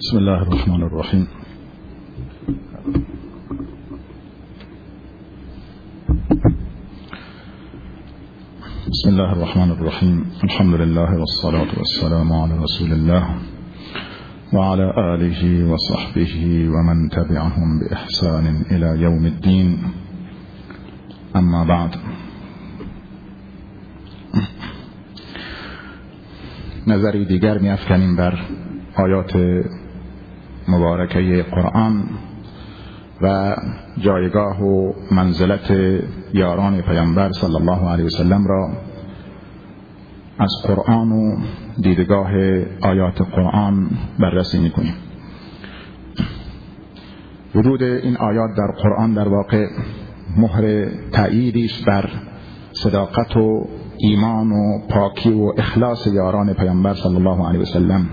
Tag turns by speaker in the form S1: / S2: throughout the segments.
S1: بسم الله الرحمن الرحیم بسم الله الرحمن الرحیم الحمد لله والصلاة والسلام على رسول الله وعلى آله وصحبه ومن تبعهم بإحسان إلى يوم الدين. أما بعد. نظری دیگر می افکنیم بر آیات مبارکه قرآن و جایگاه و منزلت یاران پیامبر صلی الله علیه وسلم را از قرآن و دیدگاه آیات قرآن بررسی می کنیم وجود این آیات در قرآن در واقع مهر تأییدی است بر صداقت و ایمان و پاکی و اخلاص یاران پیامبر صلی الله علیه وسلم.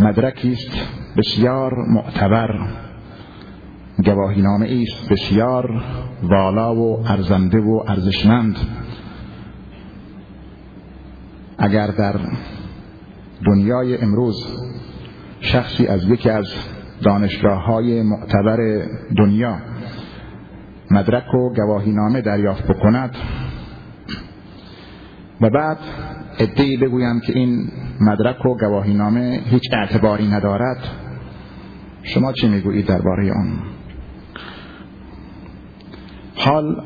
S1: مدرکی است بسیار معتبر. گواهینامه است بسیار والا و ارزنده و ارزشمند. اگر در دنیای امروز شخصی از یکی از دانشگاه های معتبر دنیا مدرک و گواهینامه دریافت بکند و بعد ادهی بگویم که این مدرک و گواهینامه هیچ اعتباری ندارد شما چی می‌گویید درباره آن حال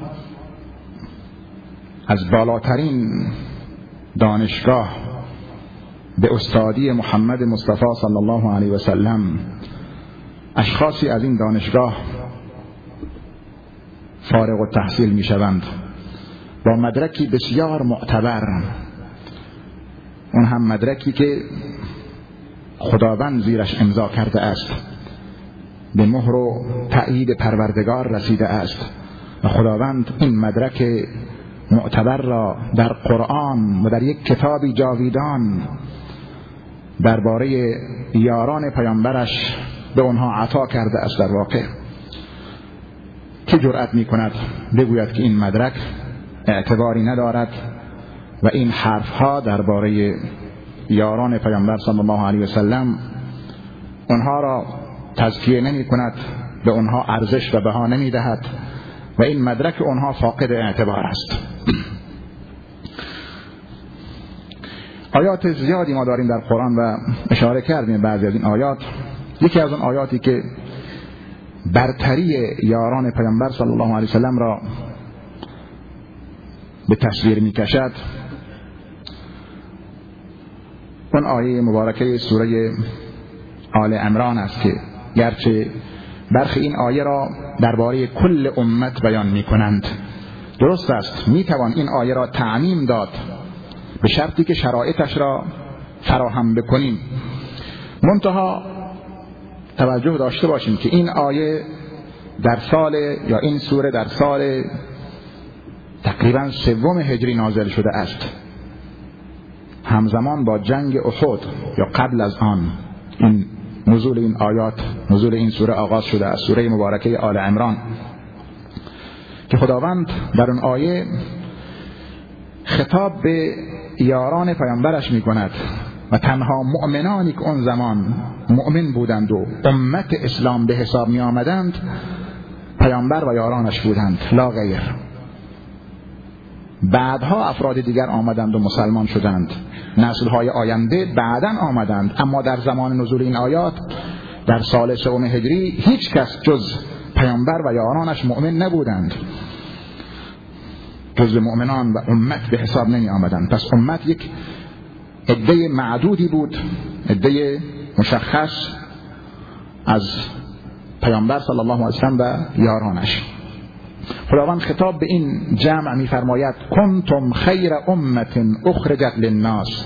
S1: از بالاترین دانشگاه به استادی محمد مصطفی صلی الله علیه و سلم اشخاصی از این دانشگاه فارغ و تحصیل می شوند با مدرکی بسیار معتبر. اون هم مدرکی که خداوند زیرش امضا کرده است. به مهر و تأیید پروردگار رسیده است. و خداوند این مدرک معتبر را در قرآن و در یک کتابی جاویدان درباره یاران پیامبرش به آنها عطا کرده است در واقع. که جرأت می کند بگوید که این مدرک اعتباری ندارد و این حرف ها درباره یاران پیامبر صلی الله علیه وسلم اونها را تزکیه نمی کند به اونها ارزش و بها نمی دهد و این مدرک اونها فاقد اعتبار است. آیات زیادی ما داریم در قرآن و اشاره کردیم بعضی از این آیات. یکی از اون آیاتی که برتری یاران پیامبر صلی الله علیه وسلم را به تصویر می کشد اون آیه مبارکه سوره آل عمران است که گرچه برخی این آیه را درباره کل امت بیان می کنند درست است می توان این آیه را تعمیم داد. به شرطی که شرایطش را فراهم بکنیم. منتها توجه داشته باشیم که این آیه در سال یا این سوره در سال تقریبا سوم هجری نازل شده است. همزمان با جنگ احد یا قبل از آن این نزول این آیات نزول این سوره آغاز شده از سوره مبارکه آل عمران. که خداوند در اون آیه خطاب به یاران پیامبرش می کند و تنها مؤمنانی که اون زمان مؤمن بودند و امت اسلام به حساب می آمدند پیامبر و یارانش بودند لا غیر. بعدها افراد دیگر آمدند و مسلمان شدند. نسلهای آینده بعدا آمدند. اما در زمان نزول این آیات در سال سوم هجری هیچ کس جز پیامبر و یارانش مؤمن نبودند. جز مؤمنان و امت به حساب نمی آمدند پس امت یک عده معدودی بود عده مشخص از پیامبر صلی الله علیه وسلم و یارانش. خداوند خطاب به این جمع میفرماید کنتم خیر امت اخرجت للناس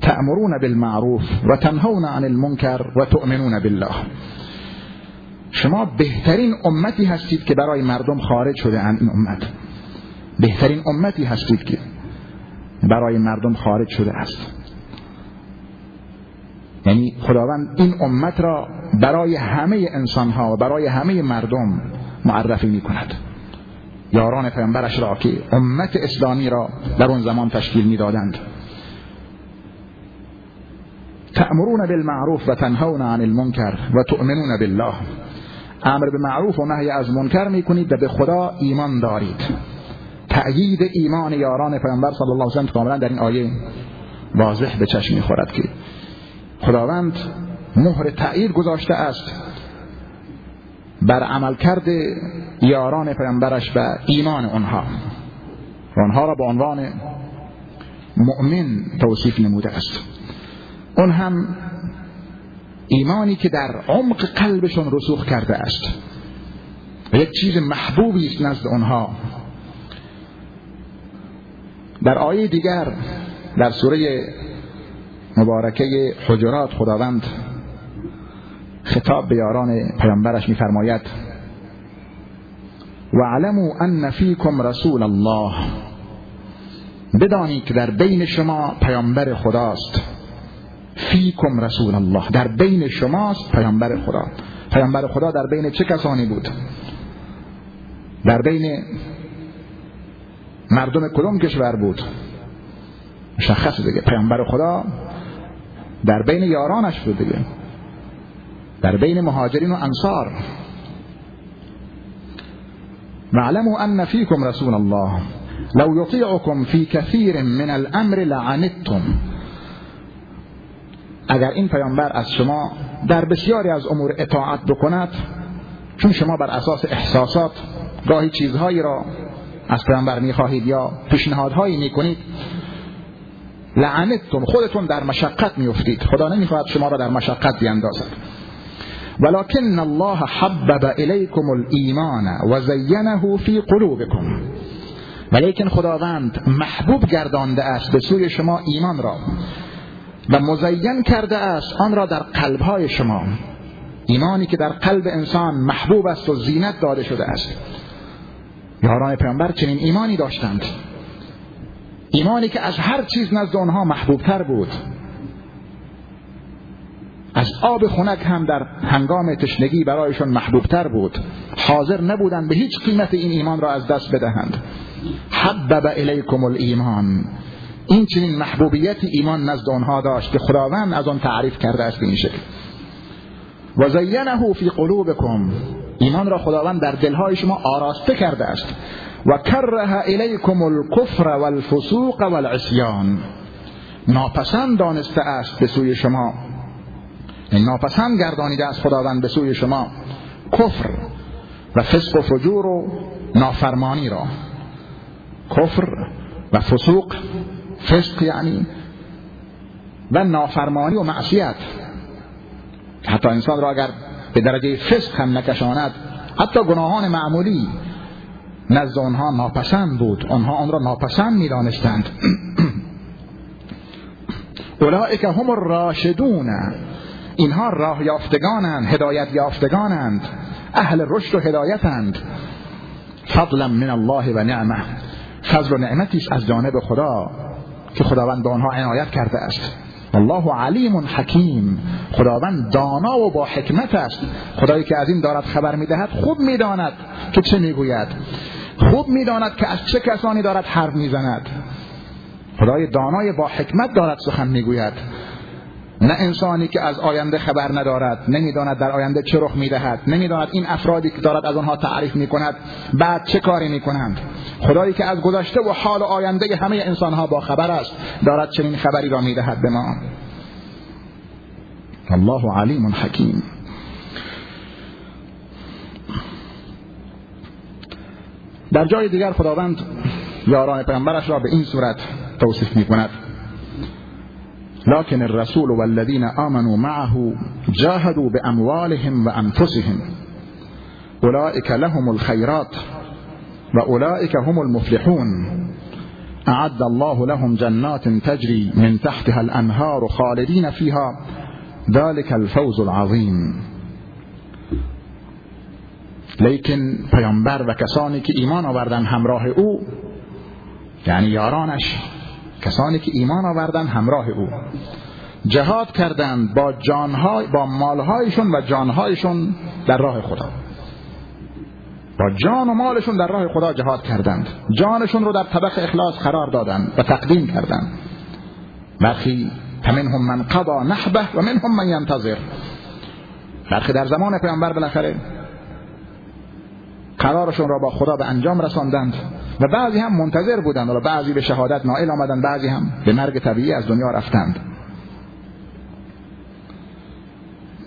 S1: تأمرون بالمعروف و تنهون عن المنکر و تؤمنون بالله. شما بهترین امتی هستید که برای مردم خارج شده ان این امت. بهترین امتی هستید که برای مردم خارج شده است. یعنی خداوند این امت را برای همه انسان ها و برای همه مردم معرفی می کند یاران پیامبرش را که امت اسلامی را در اون زمان تشکیل می‌دادند. تأمرون بالمعروف و تنهون عن المنکر و تؤمنون بالله. امر به معروف و نهی از منکر می‌کنید و به خدا ایمان دارید. تأیید ایمان یاران پیامبر صلی الله علیه و کاملا در این آیه واضح به چشم می‌خورد که خداوند مهر تأیید گذاشته است. بر عملکرد یاران پیامبرش و ایمان آنها. و آنها را به عنوان مؤمن توصیف نموده است. اون هم ایمانی که در عمق قلبشون رسوخ کرده است. یک چیز محبوبی است نزد آنها. در آیه دیگر در سوره مبارکه حجرات خداوند خطاب به یاران پیامبرش میفرماید و علمو ان فیکم رسول الله. بدانید که در بین شما پیامبر خداست. فیکم رسول الله. در بین شماست پیامبر خدا. پیامبر خدا در بین چه کسانی بود؟ در بین مردم کدوم کشور بود؟ مشخص دیگه پیامبر خدا در بین یارانش بود دیگه. در بین مهاجرین و انصار. معلموا ان فیکم رسول الله. لو یطیعکم فی کثیر من الامر لعنتم. اگر این پیامبر از شما در بسیاری از امور اطاعت بکند چون شما بر اساس احساسات گاهی چیزهایی را از پیامبر می‌خواهید یا پیشنهادهایی می‌کنید لعنتتون خودتون در مشقت میفتید خدا نمی‌خواهد شما را در مشقت بیندازد ولكن الله حبب الیکم الایمان و زینه فی قلوبکم خداوند محبوب گردانده است به سوی شما ایمان را و مزین کرده است آن را در قلبهای شما. ایمانی که در قلب انسان محبوب است و زینت داده شده است. یاران پیامبر چنین ایمانی داشتند. ایمانی که از هر چیز نزد آنها محبوبتر بود. از آب خنک هم در هنگام تشنگی برایشان محبوبتر بود. حاضر نبودند به هیچ قیمت این ایمان را از دست بدهند. حبب الیکم الایمان. این چنین محبوبیت ایمان نزد آنها داشت که خداوند از آن تعریف کرده است به این شکل. و زینه فی قلوبکم. ایمان را خداوند در دلهای شما آراسته کرده است. و کره الیکم الکفر والفسوق والعصیان. ناپسند دانسته است به سوی شما ناپسند گردانیده است خداوند به سوی شما کفر و فسق و فجور و نافرمانی را. کفر و فسوق فسق یعنی و نافرمانی و معصیت. حتی انسان را اگر به درجه فسق هم نکشاند حتی گناهان معمولی نزد آنها ناپسند بود. آنها آن را ناپسند می‌دانستند. اولئک هم الراشدون. اینها راه یافتگانند هدایت یافتگانند اهل رشد و هدایتند. فضلا من الله و نعمه. فضل و نعمتی از جانب خدا که خداوند به آنها عنایت کرده است. الله علیم حکیم. خداوند دانا و با حکمت است. خدایی که از این دارد خبر می‌دهد خوب می‌داند که چه می‌گوید. خوب می‌داند که از چه کسانی دارد حرف می‌زند. خدای دانای با حکمت دارد سخن می‌گوید. نه انسانی که از آینده خبر ندارد نمی‌داند در آینده چه رخ می‌دهد نمی‌داند این افرادی که دارد از آنها تعریف می‌کند بعد چه کاری می‌کنند. خدایی که از گذشته و حال و آینده همه انسانها با خبر است دارد چنین خبری را می‌دهد به ما. الله علیم حکیم. در جای دیگر خداوند یاران پیامبرش را به این صورت توصیف می‌کند. لكن الرسول والذين آمنوا معه جاهدوا بأموالهم وأنفسهم. أولئك لهم الخيرات وأولئك هم المفلحون. أعد الله لهم جنات تجري من تحتها الأنهار خالدين فيها. ذلك الفوز العظيم. لیکن پیامبر و کسانی که ایمان آوردن همراه أو یعنی یارانش کسانی که ایمان آوردن همراه او. جهاد کردند با جانهای با مالهایشون و جانهایشون در راه خدا. با جان و مالشون در راه خدا جهاد کردند. جانشون رو در طبق اخلاص قرار دادند و تقدیم کردند برخی فمنهم من قضا نحبه و منهم من ینتظر برخی در زمان پیامبر بالاخره قرارشون را با خدا به انجام رساندند و بعضی هم منتظر بودند و بعضی به شهادت نائل آمدند بعضی هم به مرگ طبیعی از دنیا رفتند.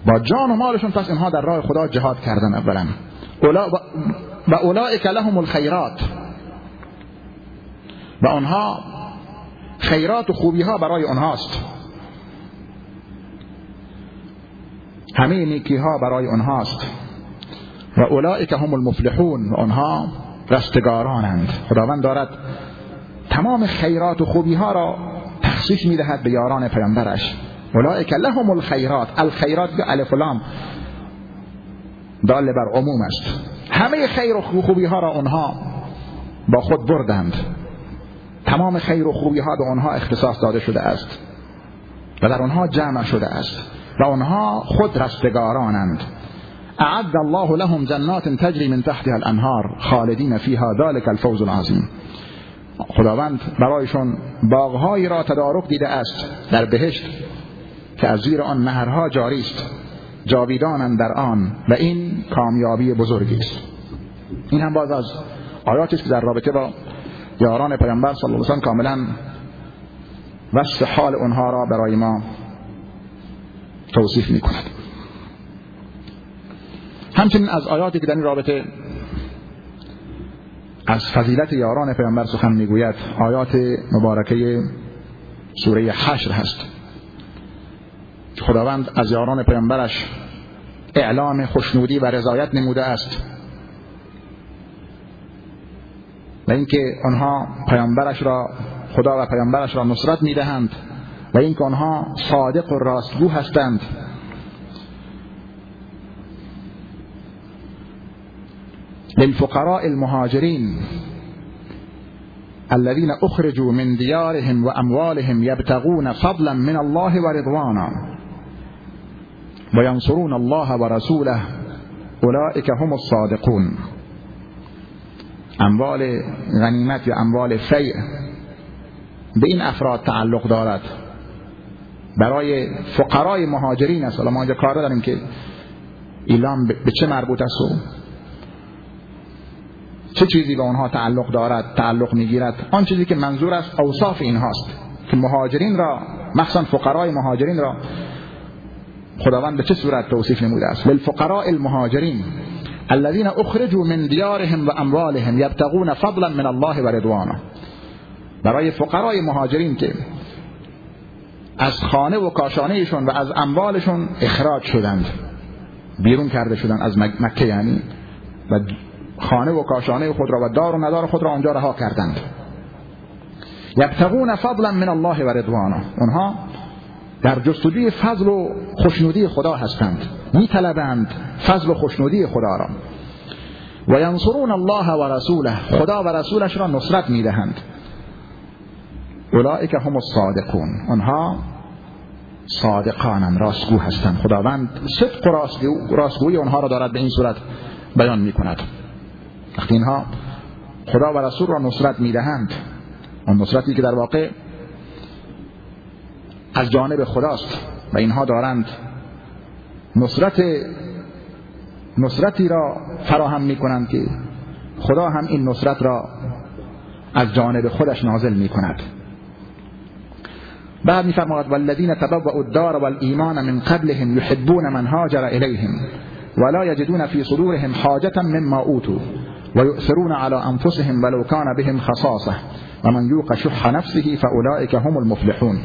S1: با جان و مالشون پس اینها در راه خدا جهاد کردن اولا. و اولئک لهم الخیرات. و آنها خیرات و خوبی ها برای آنهاست. همه نیکی ها برای آنهاست. و اولئک هم المفلحون آنها رستگارانند خداوند دارد تمام خیرات و خوبی ها را تخصیص می‌دهد به یاران پیامبرش. اولئک لهم الخیرات الخیرات به الف لام. دال بر عموم است. همه خیر و خوبی ها را آنها با خود بردند. تمام خیر و خوبی ها به آنها اختصاص داده شده است و در آنها جمع شده است و آنها خود رستگارانند. اعد الله لهم جنات تجری من تحتها الانهار خالدین فیها ذلك الفوز العظیم خداوند برایشون باغهایی را تدارک دیده است در بهشت که از زیر آن نهرها جاری است جاویدانند در آن و این کامیابی بزرگی است. این هم باز از آیاتی است که در رابطه با یاران پیامبر صلی الله علیه و کاملا وصف حال اونها را برای ما توصیف می کند همچنین از آیاتی که در این رابطه از فضیلت یاران پیامبر سخن می‌گوید آیات مبارکه سوره حشر هست. خداوند از یاران پیامبرش اعلام خوشنودی و رضایت نموده است. و اینکه آنها پیامبرش را خدا و پیامبرش را نصرت می‌دهند و اینکه آنها صادق و راستگو هستند. للفقراء المهاجرين الذين اخرجوا من ديارهم واموالهم يبتغون فضلا من الله ورضوانا وينصرون الله ورسوله. اولئك هم الصادقون. اموال غنیمت یا اموال فیع به این افراد تعلق دارد. برای فقرای مهاجرین است. ما اینجا کار داریم که ایلام به چه مربوط است؟ و چه چیزی به آنها تعلق دارد تعلق می‌گیرد؟ آن چیزی که منظور است اوصاف اینهاست که مهاجرین را مخصوصا فقرای مهاجرین را خداوند به چه صورت توصیف نموده است؟ للفقراء المهاجرین الذين اخرجوا من ديارهم و يبتغون فضلا من الله و رضوانه برای فقرای مهاجرین که از خانه و کاشانهشون و از اموالشون اخراج شدند بیرون کرده شدند از مکه یعنی و خانه و کاشانه خود را و دار و ندار خود را آنجا رها کردند. یبتغون فضلا من الله و رضوانه. اونها در جستجوی فضل و خوشنودی خدا هستند. میطلبند فضل و خوشنودی خدا را. و ینصرون الله و رسوله. خدا و رسولش را نصرت می‌دهند. اولئک هم الصادقون. اونها صادقانن راستگو هستند. خداوند صدق و راستگوی اونها را دارد به این صورت بیان می‌کند. وقتی اینها خدا و رسول را نصرت می‌دهند اون نصرتی که در واقع از جانب خداست و اینها دارند. نصرت نصرتی را فراهم می‌کنند که خدا هم این نصرت را از جانب خودش نازل می‌کند. بعد میفرماید والذین تبوأوا الدار والایمان من قبلهم يحبون من هاجر الیهم ولا يجدون في صدورهم حاجة مما اوتوا. ويؤثرون على انفسهم ولو كان بهم خصاصه ومن يوق شح نفسه فاولئك هم المفلحون.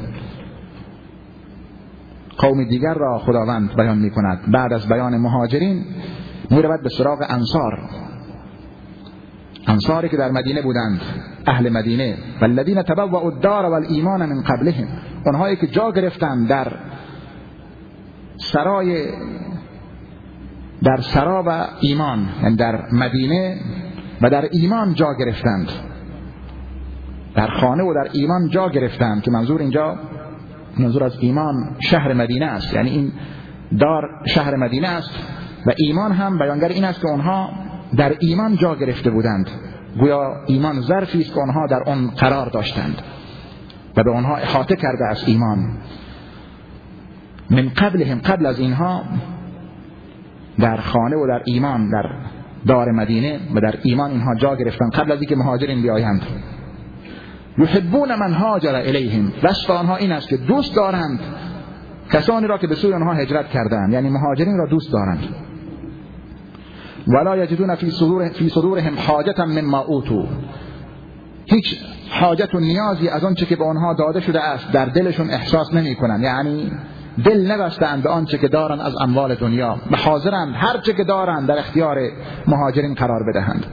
S1: قوم دیگر را خداوند بیان می کند بعد از بیان مهاجرین می رود به سراغ انصار. انصاری که در مدینه بودند اهل مدینه. والذین تبوأوا الدار والایمان من قبلهم. اونهایی که جا گرفتند در سرای در سرا و ایمان یعنی در مدینه و در ایمان جا گرفتند. در خانه و در ایمان جا گرفتند که منظور اینجا منظور از ایمان شهر مدینه است. یعنی این دار شهر مدینه است و ایمان هم بیانگر این است که آنها در ایمان جا گرفته بودند. گویا ایمان ظرفی است که آنها در آن قرار داشتند و به آنها احاطه کرده از ایمان. من قبلهم قبل از اینها در خانه و در ایمان در دار مدینه و در ایمان اینها جا گرفتن قبل از اینکه مهاجرین بیایند. یحبون من هاجر الیهم. وصف آنها این است که دوست دارند. کسانی را که به سوی آنها هجرت کردند. یعنی مهاجرین را دوست دارند. ولا یجدون فی صدور فی صدورهم حاجتا مما اوتو هیچ حاجت و نیازی از آنچه که به آنها داده شده است در دلشون احساس نمی یعنی دل نبستند به آنچه که دارند از اموال دنیا و حاضرند هر چه که دارند در اختیار مهاجرین قرار بدهند.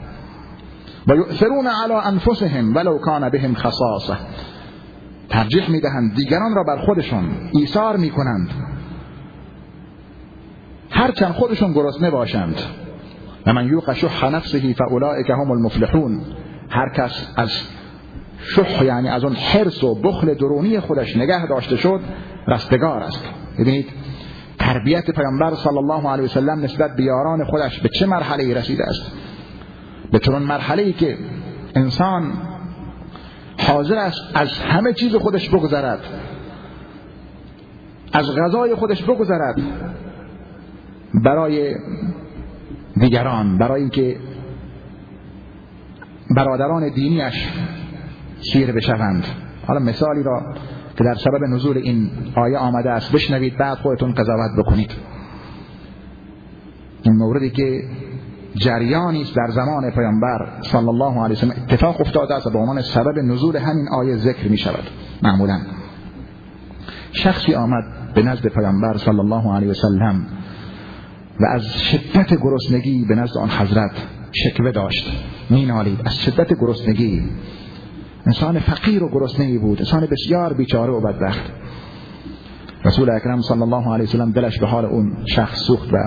S1: و یؤثرون علی انفسهم ولو کان بهم خصاصه. ترجیح می‌دهند دیگران را بر خودشون ایثار می‌کنند. هرچند خودشون گرسنه باشند. و من یوق شح نفسه فاولئک هم المفلحون. هر کس از شح یعنی از اون حرس و بخل درونی خودش نگه داشته شد رستگار است. ببینید تربیت پیامبر صلی الله علیه وسلم نسبت به یاران خودش به چه مرحله رسیده است؟ به چون مرحله ای که انسان حاضر است از همه چیز خودش بگذرد از غذای خودش بگذرد برای دیگران برای اینکه برادران دینیش شیر بشوند. حالا مثالی را که در سبب نزول این آیه آمده است بشنوید بعد خودتون قضاوت بکنید. این موردی که جریانی در زمان پیامبر صلی الله علیه وسلم اتفاق افتاده است و به عنوان سبب نزول همین آیه ذکر می شود معمولا. شخصی آمد به نزد پیامبر صلی الله علیه وسلم و از شدت گرسنگی به نزد آن حضرت شکوه داشت مینالید. از شدت گرسنگی انسان فقیر و گرسنه بود. انسان بسیار بیچاره و بدبخت. رسول اکرم صلی الله علیه وسلم دلش به حال اون شخص سوخت و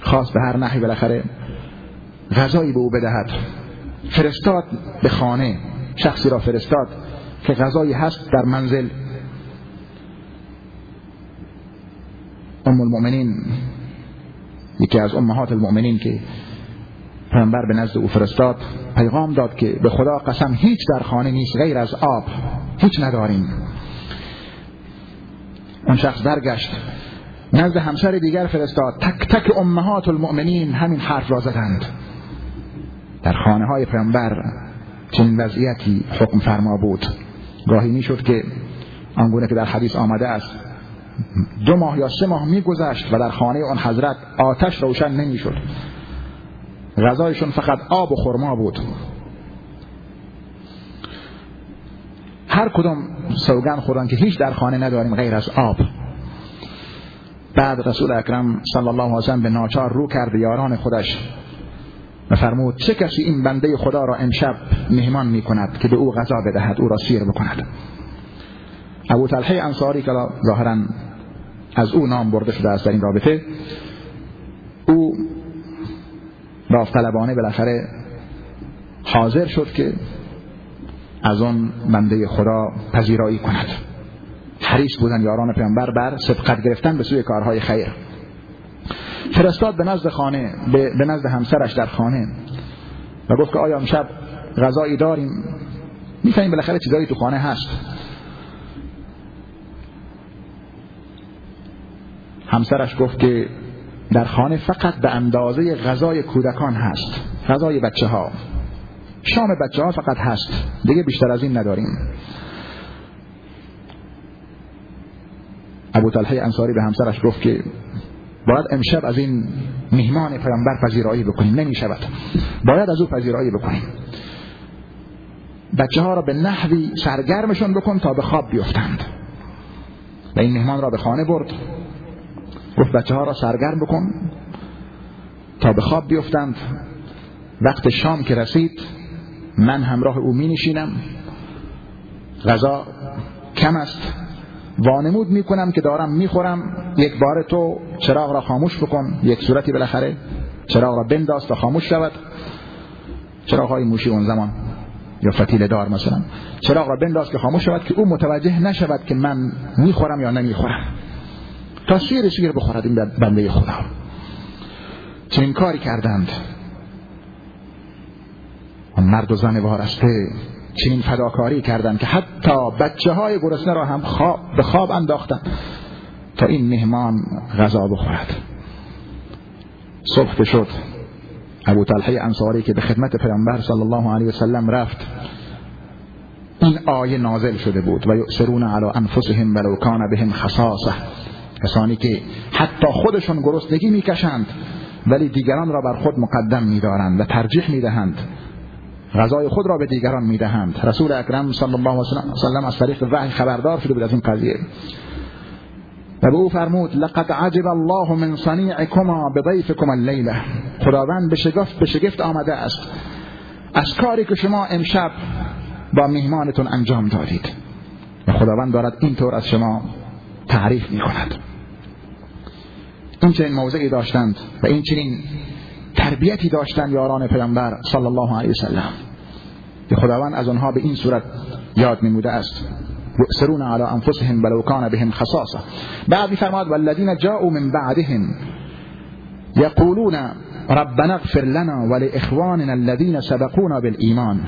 S1: خواست به هر نحوی بالاخره غذایی به او بدهد. فرستاد به خانه. شخصی را فرستاد که غذایی هست در منزل. ام المؤمنین یکی از امهات المؤمنین که پیامبر به نزد او فرستاد پیغام داد که به خدا قسم هیچ در خانه نیست غیر از آب هیچ نداریم. اون شخص برگشت نزد همسر دیگر فرستاد تک تک امهات المؤمنین همین حرف را زدند. در خانه های پیامبر چنین وضعیتی حکم فرما بود. گاهی می شد که آنگونه که در حدیث آمده است دو ماه یا سه ماه میگذشت و در خانه آن حضرت آتش روشن نمی‌شد. غذایشون فقط آب و خرما بود. هر کدام سوگن خوردن که هیچ در خانه نداریم غیر از آب. بعد رسول اکرم صلی الله علیه وسلم به ناچار رو کرد یاران خودش و فرمود چه کسی این بنده خدا را امشب مهمان می کند که به او غذا بدهد او را سیر بکند؟ ابو طلحه انصاری که ظاهرا از او نام برده شده است در این رابطه او داوطلبانه بالاخره حاضر شد که از آن بنده خدا پذیرایی کند. حریص بودن یاران پیامبر بر سبقت گرفتن به سوی کارهای خیر. فرستاد به نزد خانه به نزد همسرش در خانه و گفت که آیا امشب غذایی داریم؟ می‌فهمیم بالاخره چیزایی تو خانه هست. همسرش گفت که در خانه فقط به اندازه غذای کودکان هست. غذای بچه ها شام بچه ها فقط هست. دیگه بیشتر از این نداریم. ابو طلحه انصاری به همسرش گفت که باید امشب از این میهمان پیامبر پذیرایی بکنیم. نمی شود باید از او پذیرایی بکنیم. بچه ها را به نحوی سرگرمشون بکن تا به خواب بیفتند. و این مهمان را به خانه برد. گفت بچه ها را سرگرم بکن تا به خواب بیفتند. وقت شام که رسید من همراه او می نشینم غذا کم است. وانمود می کنم که دارم می خورم یک بار تو چراغ را خاموش بکن. یک صورتی بالاخره چراغ را بنداز تا خاموش شود. چراغ های موشی اون زمان یا فتیل دار مثلا. چراغ را بنداز که خاموش شود که او متوجه نشود که من می‌خورم یا نمی‌خورم. تا شیر شیر بخورد این بنده خدا. چنین کاری کردند؟ مرد و زن وارسته چنین فداکاری کردند که حتی بچه های گرسنه را هم خواب به خواب انداختند تا این مهمان غذا بخورد. صبح شد. ابو طلحه انصاری که به خدمت پیامبر صلی الله علیه وسلم رفت این آیه نازل شده بود. و یؤثرون علی انفسهم ولو کان بهم خصاصه. کسانی که حتی خودشون گرسنگی می‌کشند ولی دیگران را بر خود مقدم میدارند و ترجیح می‌دهند. غذای خود را به دیگران می‌دهند. رسول اکرم صلی الله علیه و سلم از طریق وحی خبردار شده بود از این قضیه. و به او فرمود لقد عجب الله من صنیعکما بضیفکما اللیله خداوند به شگفت به شگفت آمده است. از کاری که شما امشب با مهمانتون انجام دادید. خداوند دارد اینطور از شما تعریف می کند این چنین موضعی داشتند و این چنین تربیتی داشتند یاران پیامبر صلی الله علیه وسلم که خداوند از آنها به این صورت یاد نموده است. یؤثرون على انفسهم ولو كان بهم خصاصه. بعد فرماد والذین جاءوا من بعدهم يقولون ربنا اغفر لنا ولإخواننا الذين سبقونا بالإيمان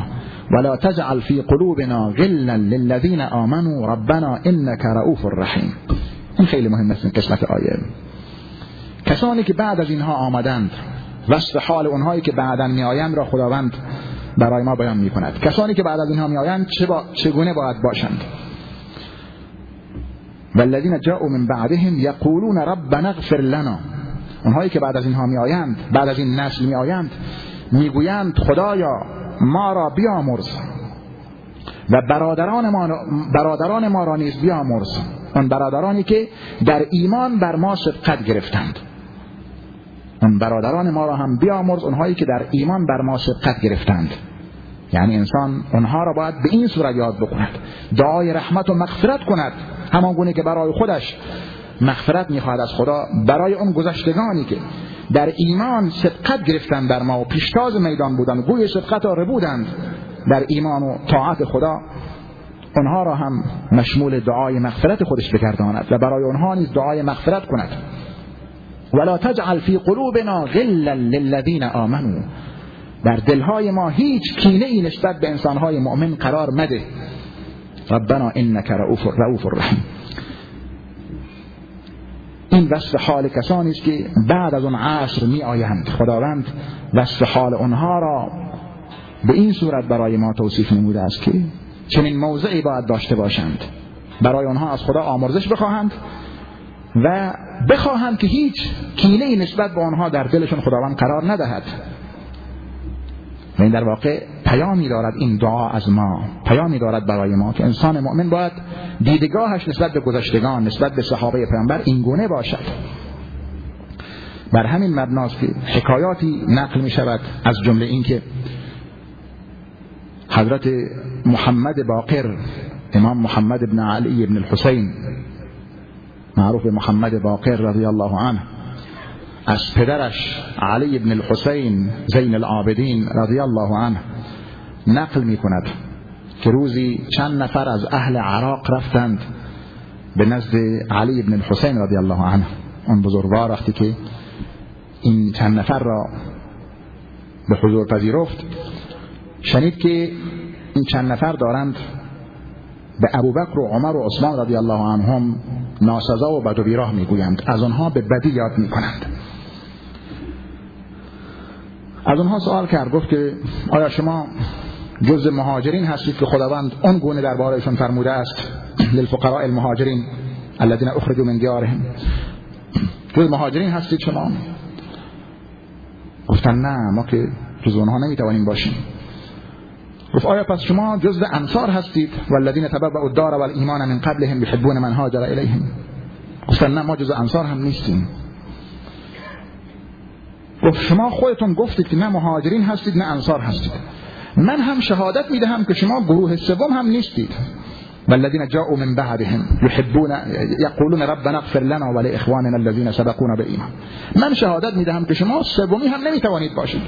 S1: ولا تجعل في قلوبنا غلا للذين آمنوا ربنا إنك رؤوف رحیم این خیلی مهم است قسمت آیه. کسانی که بعد از اینها آمدند وصف حال اونهایی که بعدا میآیند را خداوند برای ما بیان می کند کسانی که بعد از اینها میآیند چه با... چگونه باید باشند؟ والذین جاءوا من بعدهم یقولون ربنا اغفر لنا. اونهایی که بعد از اینها میآیند بعد از این نسل میآیند می‌گویند خدایا ما را بیامرز و برادران ما, برادران ما را نیز بیامرز. اون برادرانی که در ایمان بر ما سبقت گرفتند. اون برادران ما را هم بیامرز اونهایی که در ایمان بر ما سبقت گرفتند. یعنی انسان اونها را باید به این صورت یاد بکند. دعای رحمت و مغفرت کند. همان گونه که برای خودش مغفرت می‌خواهد از خدا برای اون گذشتگانی که در ایمان سبقت گرفتن بر ما و پیشتاز میدان بودند گوی سبقت را بودند. در ایمان و طاعت خدا اونها را هم مشمول دعای مغفرت خودش بگرداند و برای اونها نیز دعای مغفرت کند. ولا تجعل فی قلوبنا غلا للذین آمنوا. در دلهای ما هیچ کینه ای نسبت به انسانهای مؤمن قرار مده. ربنا رؤوف رؤوف رحیم این وصف حال کسانی است که بعد از اون عصر می آیند خداوند وصف حال اونها را به این صورت برای ما توصیف نموده است که چنین موضعی باید داشته باشند. برای آنها از خدا آمرزش بخواهند و بخواهند که هیچ کینه نسبت به آنها در دلشون خداوند قرار ندهد. این در واقع پیامی دارد این دعا از ما پیامی دارد برای ما که انسان مؤمن باید دیدگاهش نسبت به گذشتگان نسبت به صحابه پیامبر این گونه باشد. بر همین مبناست که حکایاتی نقل می شود از جمله این که حضرت محمد باقر امام محمد ابن علی ابن الحسین معروف محمد باقر رضی الله عنه از پدرش علی ابن الحسین زین العابدین رضی الله عنه نقل می کند که روزی چند نفر از اهل عراق رفتند به نزد علی ابن الحسین رضی الله عنه. اون بزرگوار وقتی که این چند نفر را به حضور پذیرفت شنید که این چند نفر دارند به ابوبکر و عمر و عثمان رضی الله عنهم ناسزا و بد و بیراه می‌گویند. از آنها به بدی یاد می‌کنند. از اونها سوال کرد گفت که آیا شما جز مهاجرین هستید که خداوند اون گونه دربارهشون فرموده است للفقراء المهاجرین الذين اخرجوا من دیارهم. جز مهاجرین هستید شما؟ گفتن نه ما که جز اونها نمی‌توانیم باشیم. گفت آیا پس شما جز انصار هستید؟ والذین تبوأوا الدار والایمان من قبلهم يحبون من هاجر الیهم. گفتن نه ما جز انصار هم نیستیم. گفت شما خودتون گفتید که نه مهاجرین هستید نه انصار هستید. من هم شهادت می‌دهم که شما گروه سوم هم نیستید. والذین جاءوا من بعدهم يحبون يقولون ربنا اغفر لنا ولاخواننا الذين سبقونا بالایمان. من شهادت می‌دهم که شما سومی هم نمی‌توانید باشید.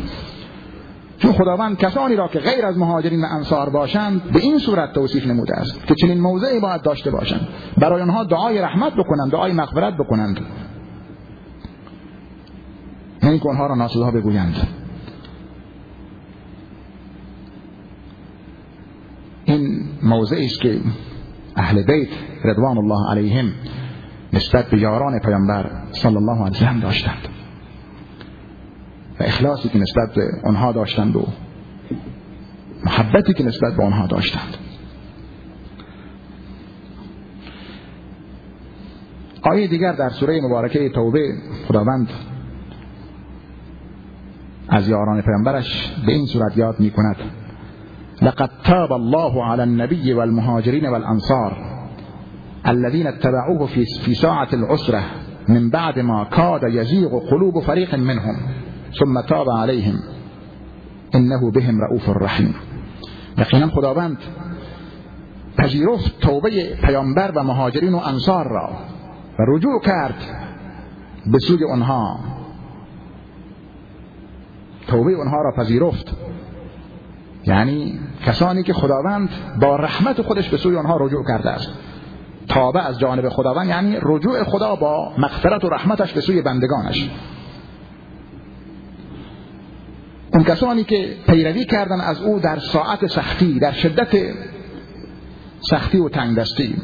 S1: چون خداوند کسانی را که غیر از مهاجرین و انصار باشند به این صورت توصیف نموده است که چنین موضعی باید داشته باشند. برای آنها دعای رحمت بکنند دعای مغفرت بکنند. نه اینکه آنها را ناسزا بگویند. است که اهل بیت رضوان الله علیهم نسبت به یاران پیامبر صلی الله علیه وسلم داشتند. و اخلاصی که نسبت به آنها داشتند و محبتی که نسبت به آنها داشتند. آیه دیگر در سوره مبارکه توبه خداوند از یاران پیامبرش به این صورت یاد می کند لقد تاب الله على النبي والمهاجرين والأنصار الذين اتبعوه في ساعة العسرة من بعد ما كاد يزيغ قلوب فريق منهم ثم تاب عليهم. إنه بهم رؤوف رحیم یقینا خداوند پذیرفت توبه پیامبر و مهاجرین و انصار را. و رجوع کرد به سوی آنها. توبه آنها را پذیرفت. یعنی کسانی که خداوند با رحمت خودش به سوی آنها رجوع کرده است. تابه از جانب خداوند یعنی رجوع خدا با مغفرت و رحمتش به سوی بندگانش. اون کسانی که پیروی کردن از او در ساعت سختی در شدت سختی و تنگدستی.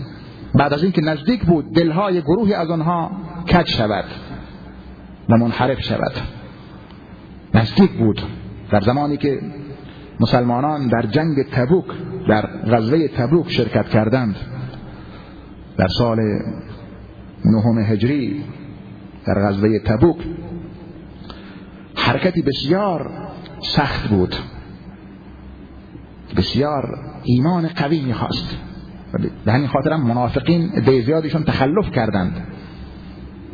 S1: بعد از اینکه نزدیک بود دلهای گروهی از آنها کج شود و منحرف شود. نزدیک بود در زمانی که مسلمانان در جنگ تبوک در غزوه تبوک شرکت کردند. در سال نهم هجری در غزوه تبوک حرکتی بسیار سخت بود. بسیار ایمان قوی می‌خواست. به همین خاطر هم منافقین ده زیادشون تخلف کردند.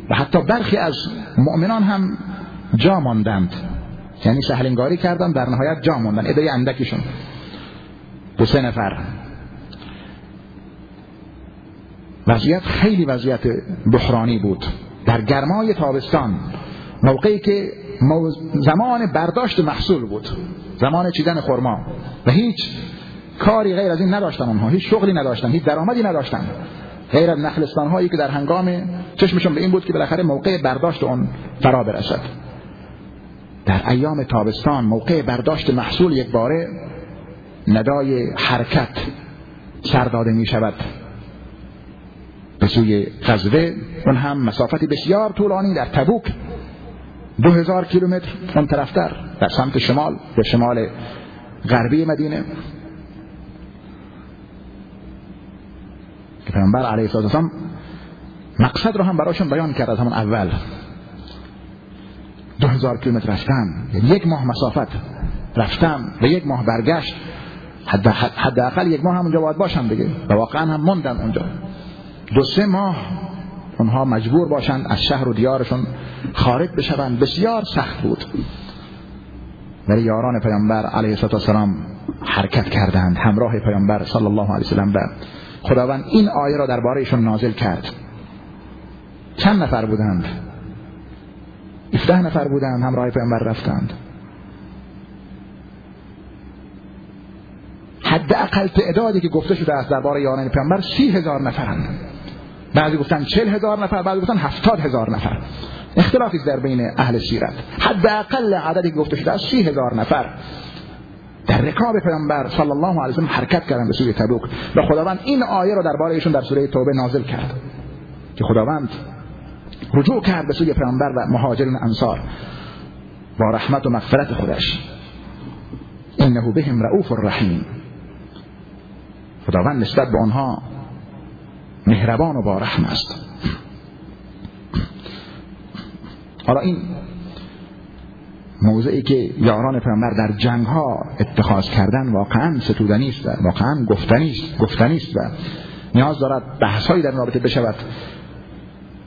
S1: و حتی برخی از مؤمنان هم جا ماندند. یعنی سهلنگاری کردن در نهایت جا موندن. ادای اندکشون دو سه نفر. وضعیت خیلی وضعیت بحرانی بود. در گرمای تابستان. موقعی که زمان برداشت محصول بود. زمان چیدن خرما. و هیچ کاری غیر از این نداشتن اونها. هیچ شغلی نداشتن. هیچ درآمدی نداشتن. غیر از نخلستان هایی که در هنگام چشمشون به این بود که بالاخره موقع برداشت اون فرا برسد. در ایام تابستان موقع برداشت محصول یک باره ندای حرکت سر داده می شود. به سوی غزوه اون هم مسافتی بسیار طولانی در تبوک دو هزار کیلومتر اون طرفتر در سمت شمال به شمال غربی مدینه. که پیامبر علیه السلام مقصد رو هم براشون بیان کرد از همون اول. دو هزار کیلومتر رفتم. یعنی یک ماه مسافت رفتم و یک ماه برگشت. حداقل یک ماه هم اونجا باید باشم دیگه. و واقعا هم موندن اونجا. دو سه ماه اونها مجبور باشند از شهر و دیارشون خارج بشوند. بسیار سخت بود. ولی یاران پیامبر علیه السلام حرکت کردند. همراه پیامبر صلی الله علیه وسلم و خداوند این آیه را دربارهشون نازل کرد. چند نفر بودند؟ 17 نفر بودند همراه پیامبر رفتند. حداقل تعدادی که گفته شده است درباره یاران پیامبر سی هزار نفرند بعضی گفتن چل هزار نفر بعضی گفتن هفتاد هزار نفر. اختلافی در بین اهل سیرت. حداقل عددی که گفته شده است سی هزار نفر. در رکاب پیامبر صلی الله علیه و حرکت کردن به سوی تبوک. و خداوند این آیه رو درباره ایشون در سوره توبه نازل کرد. که خداوند رجوع کرد به سوی پیامبر و مهاجرین انصار با رحمت و مغفرت خودش. انه بهم رؤوف الرحیم. خداوند نسبت به آنها مهربان و با رحم است. حالا این موضعی که یاران پیامبر در جنگ ها اتخاذ کردن واقعا ستودنی است واقعا گفتنی است گفتنی است و نیاز دارد بحثایی در رابطه بشود.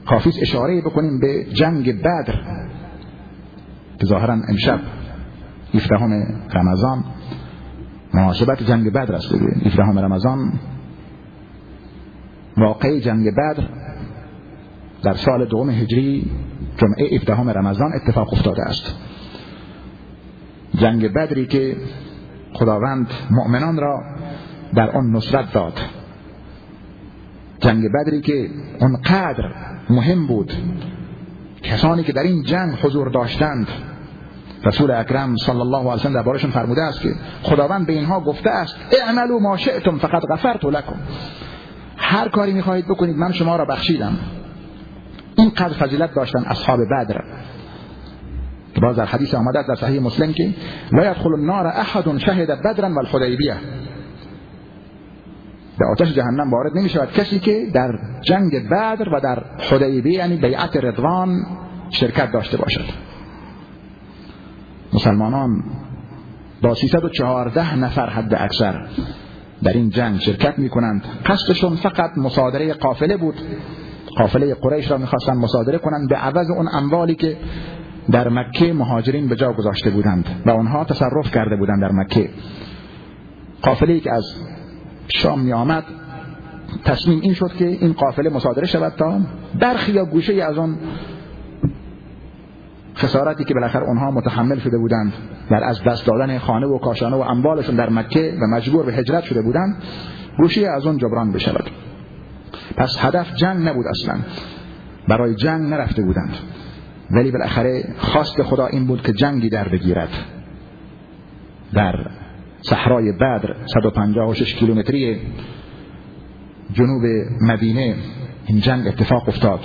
S1: کافی اشاره بکنیم به جنگ بدر. که ظاهرا امشب 17 رمضان مناسبت جنگ بدر است. 17 رمضان واقع جنگ بدر در سال دوم هجری جمعه 17 رمضان اتفاق افتاده است. جنگ بدری که خداوند مؤمنان را در آن نصرت داد. جنگ بدری که اونقدر مهم بود. کسانی که در این جنگ حضور داشتند. رسول اکرم صلی الله علیه و سلم دربارشون فرموده است که خداوند به اینها گفته است اعملوا ما شئتم فقط غفرت لكم هر کاری می‌خواهید بکنید من شما را بخشیدم. اینقدر فضیلت داشتن اصحاب بدر. باز در حدیث آمده در صحیح مسلم که لا يدخل النار احد شهد بدرا والحدیبیه. به آتش جهنم وارد نمی شود کسی که در جنگ بدر و در حدیبیه یعنی بیعت رضوان شرکت داشته باشد. مسلمانان با 314 نفر حد اکثر در این جنگ شرکت می کنند قصدشون فقط مصادره قافله بود. قافله قریش را می‌خواستند مصادره کنند به عوض اون اموالی که در مکه مهاجرین به جا گذاشته بودند و آنها تصرف کرده بودند در مکه. قافله که از شام می آمد تصمیم این شد که این قافله مصادره شود تا برخی یا گوشه از آن خسارتی که بالاخره اونها متحمل شده بودند در از دست دادن خانه و کاشانه و اموالشون در مکه و مجبور به هجرت شده بودند گوشه از اون جبران بشود. پس هدف جنگ نبود اصلا. برای جنگ نرفته بودند. ولی بالاخره خواست خدا این بود که جنگی در بگیرد. در صحرای بدر 156 کیلومتری جنوب مدینه. این جنگ اتفاق افتاد.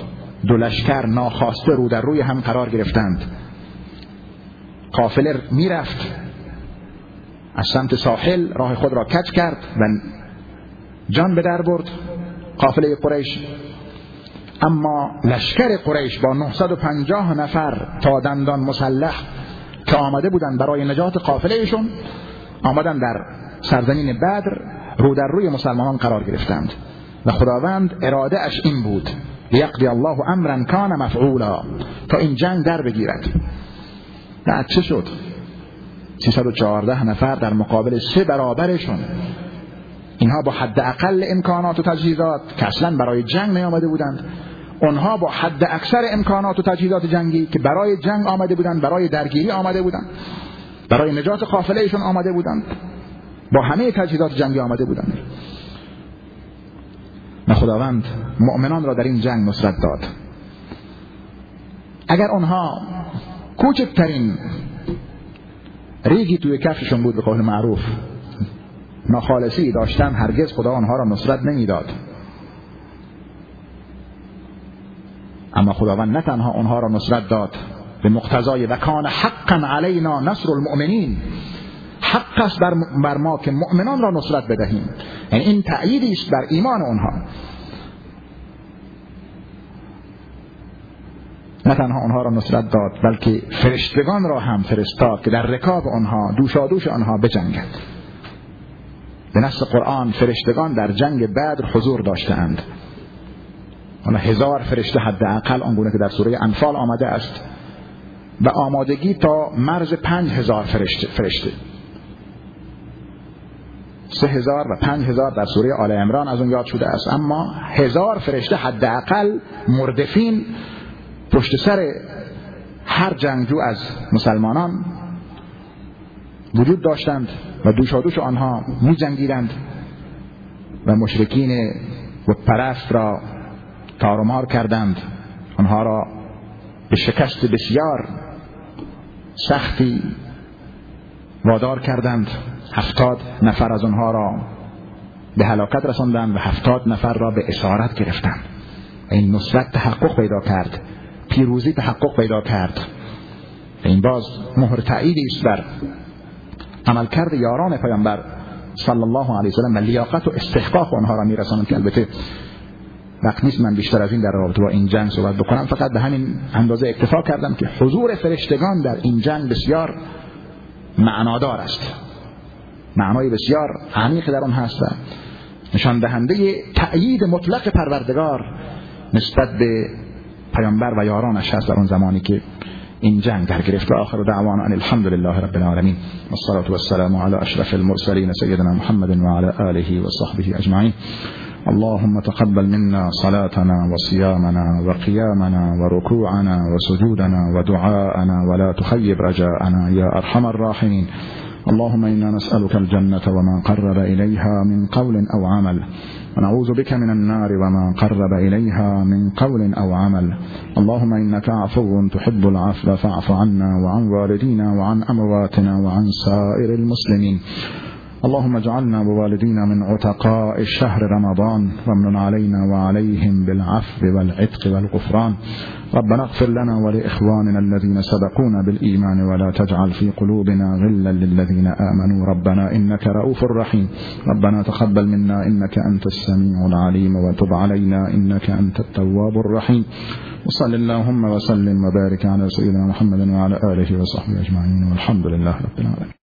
S1: دو لشکر ناخواسته رو در روی هم قرار گرفتند. قافله می‌رفت. از سمت ساحل راه خود را کج کرد و جان به در برد. قافله قریش. اما لشکر قریش با 950 نفر تا دندان مسلح که آمده بودند برای نجات قافلهشون آمدن در سرزمین بدر رو در روی مسلمانان قرار گرفتند. و خداوند اراده اش این بود. یقضی الله امرا کان مفعولا. تا این جنگ در بگیرد. بعد چه شد؟ 314 نفر در مقابل سه برابرشون. اینها با حد اقل امکانات و تجهیزات که اصلا برای جنگ نیامده بودند. اونها با حد اکثر امکانات و تجهیزات جنگی که برای جنگ آمده بودند برای درگیری آمده بودند. برای نجات قافلهشون آمده بودند. با همه تجهیزات جنگی آمده بودند. و خداوند مؤمنان را در این جنگ نصرت داد. اگر آنها کوچکترین ریگی توی کفششون بود به قول معروف ناخالصی داشتن هرگز خدا آنها را نصرت نمی‌داد. اما خداوند نه تنها آنها را نصرت داد به مقتضای و کان حقا علینا نصر المؤمنین. حق است بر ما که مؤمنان را نصرت بدهیم. یعنی این تأییدی است بر ایمان آنها. نه تنها آنها را نصرت داد بلکه فرشتگان را هم فرستاد که در رکاب آنها دوشادوش آنها بجنگند به نص قرآن فرشتگان در جنگ بدر حضور داشتند حالا هزار فرشته حداقل آنگونه که در سوره انفال آمده است. و آمادگی تا مرز پنج هزار فرشته, فرشته. سه هزار و پنج هزار در سوره آل امران از اون یاد شده است اما هزار فرشته حداقل مردفین پشت سر هر جنگجو از مسلمانان وجود داشتند و دوشادوش آنها می جنگیدند و مشرکین و پرست را تارمار کردند آنها را به شکست بسیار سختی وادار کردند. هفتاد نفر از آنها را به هلاکت رساندند و هفتاد نفر را به اسارت گرفتند. این نصرت تحقق پیدا کرد. پیروزی تحقق پیدا کرد. این باز مهر تعییدی است بر عملکرد یاران پیامبر صلی الله علیه وسلم و لیاقت و استحقاق آنها را میرسانند که البته وقت نیست من بیشتر از این در رابطه با این جنگ صحبت بکنم. فقط به همین اندازه اکتفا کردم که حضور فرشتگان در این جنگ بسیار معنادار است. معنای بسیار عمیق در آن هست نشان دهنده تأیید مطلق پروردگار نسبت به پیامبر و یارانش هست در اون زمانی که این جنگ در گرفت. و آخر دعوانا ان الحمد لله رب العالمین. والصلاة والسلام على اشرف المرسلین سیدنا محمد وعلى آله وصحبه اجمعین. اللهم تقبل منا صلاتنا وصيامنا وقيامنا وركوعنا وسجودنا ودعاءنا ولا تخيب رجاءنا يا أرحم الراحمين. اللهم إنا نسألك الجنة وما قرب إليها من قول أو عمل. ونعوذ بك من النار وما قرب إليها من قول أو عمل. اللهم إنك عفو تحب العفو فاعف عنا وعن والدينا وعن أمواتنا وعن سائر المسلمين. اللهم اجعلنا ووالدينا من عتقاء شهر رمضان وامن علينا وعليهم بالعفو والعتق والغفران. ربنا اغفر لنا ولإخواننا الذين سبقونا بالإيمان ولا تجعل في قلوبنا غلا للذين آمنوا. ربنا إنك رؤوف رحيم. ربنا تقبل منا إنك أنت السميع العليم وتب علينا إنك أنت التواب الرحيم. وصل اللهم وسلم وبارك على سيدنا محمد وعلى آله وصحبه أجمعين والحمد لله رب العالمين.